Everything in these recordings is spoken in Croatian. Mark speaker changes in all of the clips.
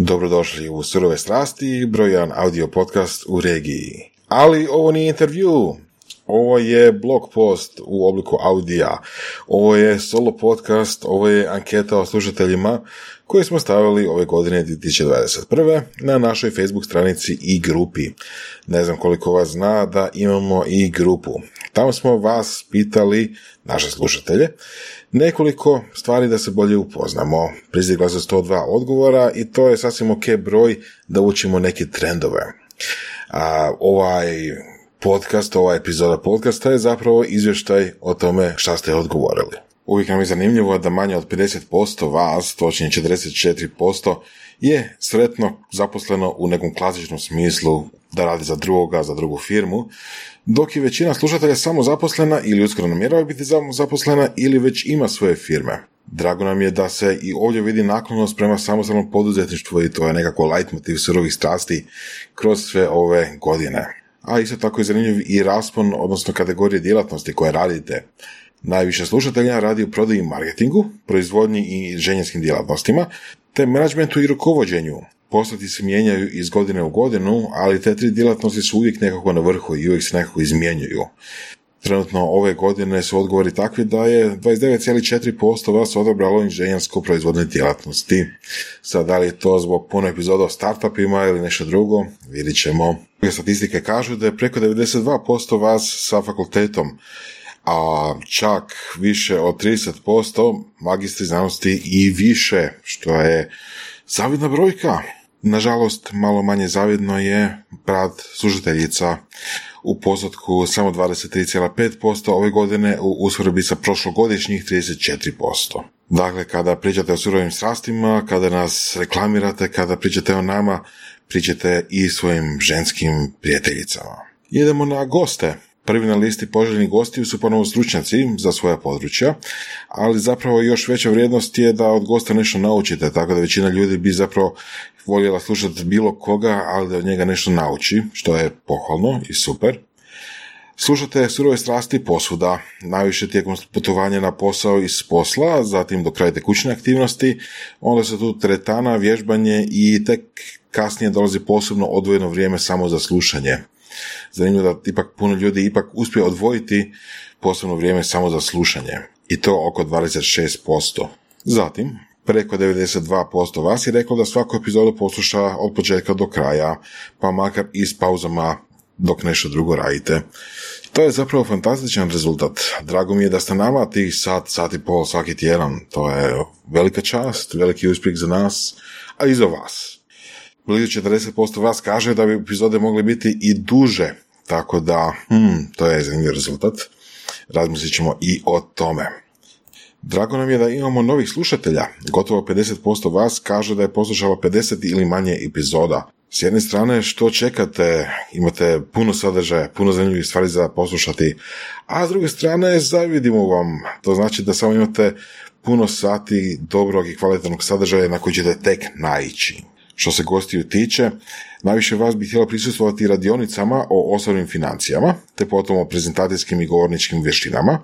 Speaker 1: Dobrodošli u Surove strasti, broj jedan audio podcast u regiji. Ali ovo nije intervju, ovo je blog post u obliku audija, ovo je solo podcast, ovo je anketa o slušateljima koje smo stavili ove godine 2021. na našoj Facebook stranici i grupi. Ne znam koliko vas zna da imamo i grupu. Tamo smo vas pitali, naše slušatelje, nekoliko stvari da se bolje upoznamo. Prizigla se 102 odgovora i to je sasvim ok broj da učimo neke trendove. A, ovaj podcast, ova epizoda podcasta je zapravo izvještaj o tome šta ste odgovorili. Uvijek nam je zanimljivo da manje od 50% vas, točnije 44%, je sretno zaposleno u nekom klasičnom smislu da radi za drugoga, za drugu firmu, dok je većina slušatelja samo zaposlena ili uskoro namjerava biti zaposlena ili već ima svoje firme. Drago nam je da se i ovdje vidi naklonost prema samostalnom poduzetništvu i to je nekako leitmotiv surovih strasti kroz sve ove godine. A isto tako je zanimljiv i raspon, odnosno kategorije djelatnosti koje radite. Najviše slušatelja radi u prodaji marketingu, proizvodnji i inženjerskim djelatnostima, te menadžmentu i rukovođenju. Poslati se mijenjaju iz godine u godinu, ali te tri djelatnosti su uvijek nekako na vrhu i uvijek se nekako izmjenjuju. Trenutno ove godine su odgovori takvi da je 29,4% vas odabralo inženjersko proizvodne djelatnosti. Sad, da li je to zbog puno epizoda o startupima ili nešto drugo, vidit ćemo. Statistike kažu da je preko 92% vas sa fakultetom a čak više od 30% magistri znanosti i više, što je zavidna brojka. Nažalost, malo manje zavidno je brat služiteljica u postotku samo 23,5% ove godine u usporedbi sa prošlogodišnjih 34%. Dakle, kada pričate o surovim strastima, kada nas reklamirate, kada pričate o nama, pričate i svojim ženskim prijateljicama. Idemo na goste. Prvi na listi poželjnih gostiju su ponovo stručnjaci za svoja područja, ali zapravo još veća vrijednost je da od gosta nešto naučite, tako da većina ljudi bi zapravo voljela slušati bilo koga, ali da od njega nešto nauči, što je pohvalno i super. Slušate surove strasti posuda, najviše tijekom putovanja na posao iz posla, zatim do kraja tekućne aktivnosti, onda se tu tretana, vježbanje i tek kasnije dolazi posebno odvojeno vrijeme samo za slušanje zanimljivo da ipak puno ljudi ipak uspije odvojiti posebno vrijeme samo za slušanje i to oko 26%. Zatim, preko 92% vas je reklo da svaku epizodu posluša od početka do kraja, pa makar i s pauzama dok nešto drugo radite. To je zapravo fantastičan rezultat. Drago mi je da ste nama tih sat, sat i pol svaki tjedan. To je velika čast, veliki uspjeh za nas, a i za vas blizu 40% vas kaže da bi epizode mogle biti i duže, tako da, hmm, to je zanimljiv rezultat. Razmislit ćemo i o tome. Drago nam je da imamo novih slušatelja. Gotovo 50% vas kaže da je poslušalo 50 ili manje epizoda. S jedne strane, što čekate? Imate puno sadržaja, puno zanimljivih stvari za poslušati, a s druge strane, zavidimo vam. To znači da samo imate puno sati dobrog i kvalitetnog sadržaja na koji ćete tek naići. Što se gostiju tiče, najviše vas bi htjela prisustvovati radionicama o osobnim financijama, te potom o prezentacijskim i govorničkim vještinama,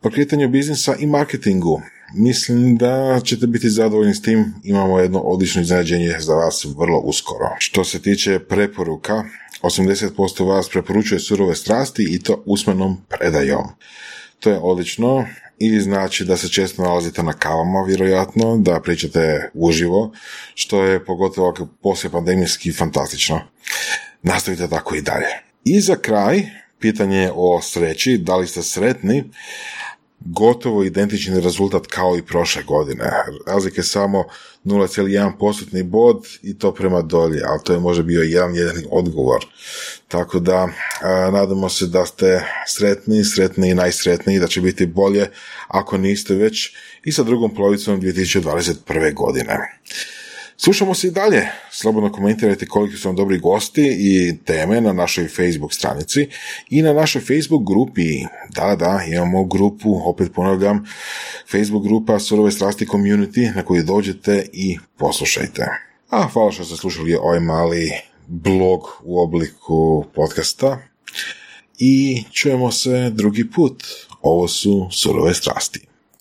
Speaker 1: pokretanju biznisa i marketingu. Mislim da ćete biti zadovoljni s tim, imamo jedno odlično iznenađenje za vas vrlo uskoro. Što se tiče preporuka, 80% vas preporučuje surove strasti i to usmenom predajom. To je odlično, i znači da se često nalazite na kavama, vjerojatno, da pričate uživo, što je pogotovo poslije pandemijski fantastično. Nastavite tako i dalje. I za kraj, pitanje o sreći, da li ste sretni, gotovo identični rezultat kao i prošle godine. Razlike samo 0,1% bod i to prema dolje, ali to je možda bio jedan jedan odgovor. Tako da nadamo se da ste sretni, sretni i najsretniji, da će biti bolje ako niste već i sa drugom polovicom 2021. godine. Slušamo se i dalje. Slobodno komentirajte koliki su vam dobri gosti i teme na našoj Facebook stranici i na našoj Facebook grupi. Da, da, imamo grupu, opet ponavljam, Facebook grupa Surove strasti community na koju dođete i poslušajte. A hvala što ste slušali ovaj mali blog u obliku podcasta i čujemo se drugi put. Ovo su Surove strasti.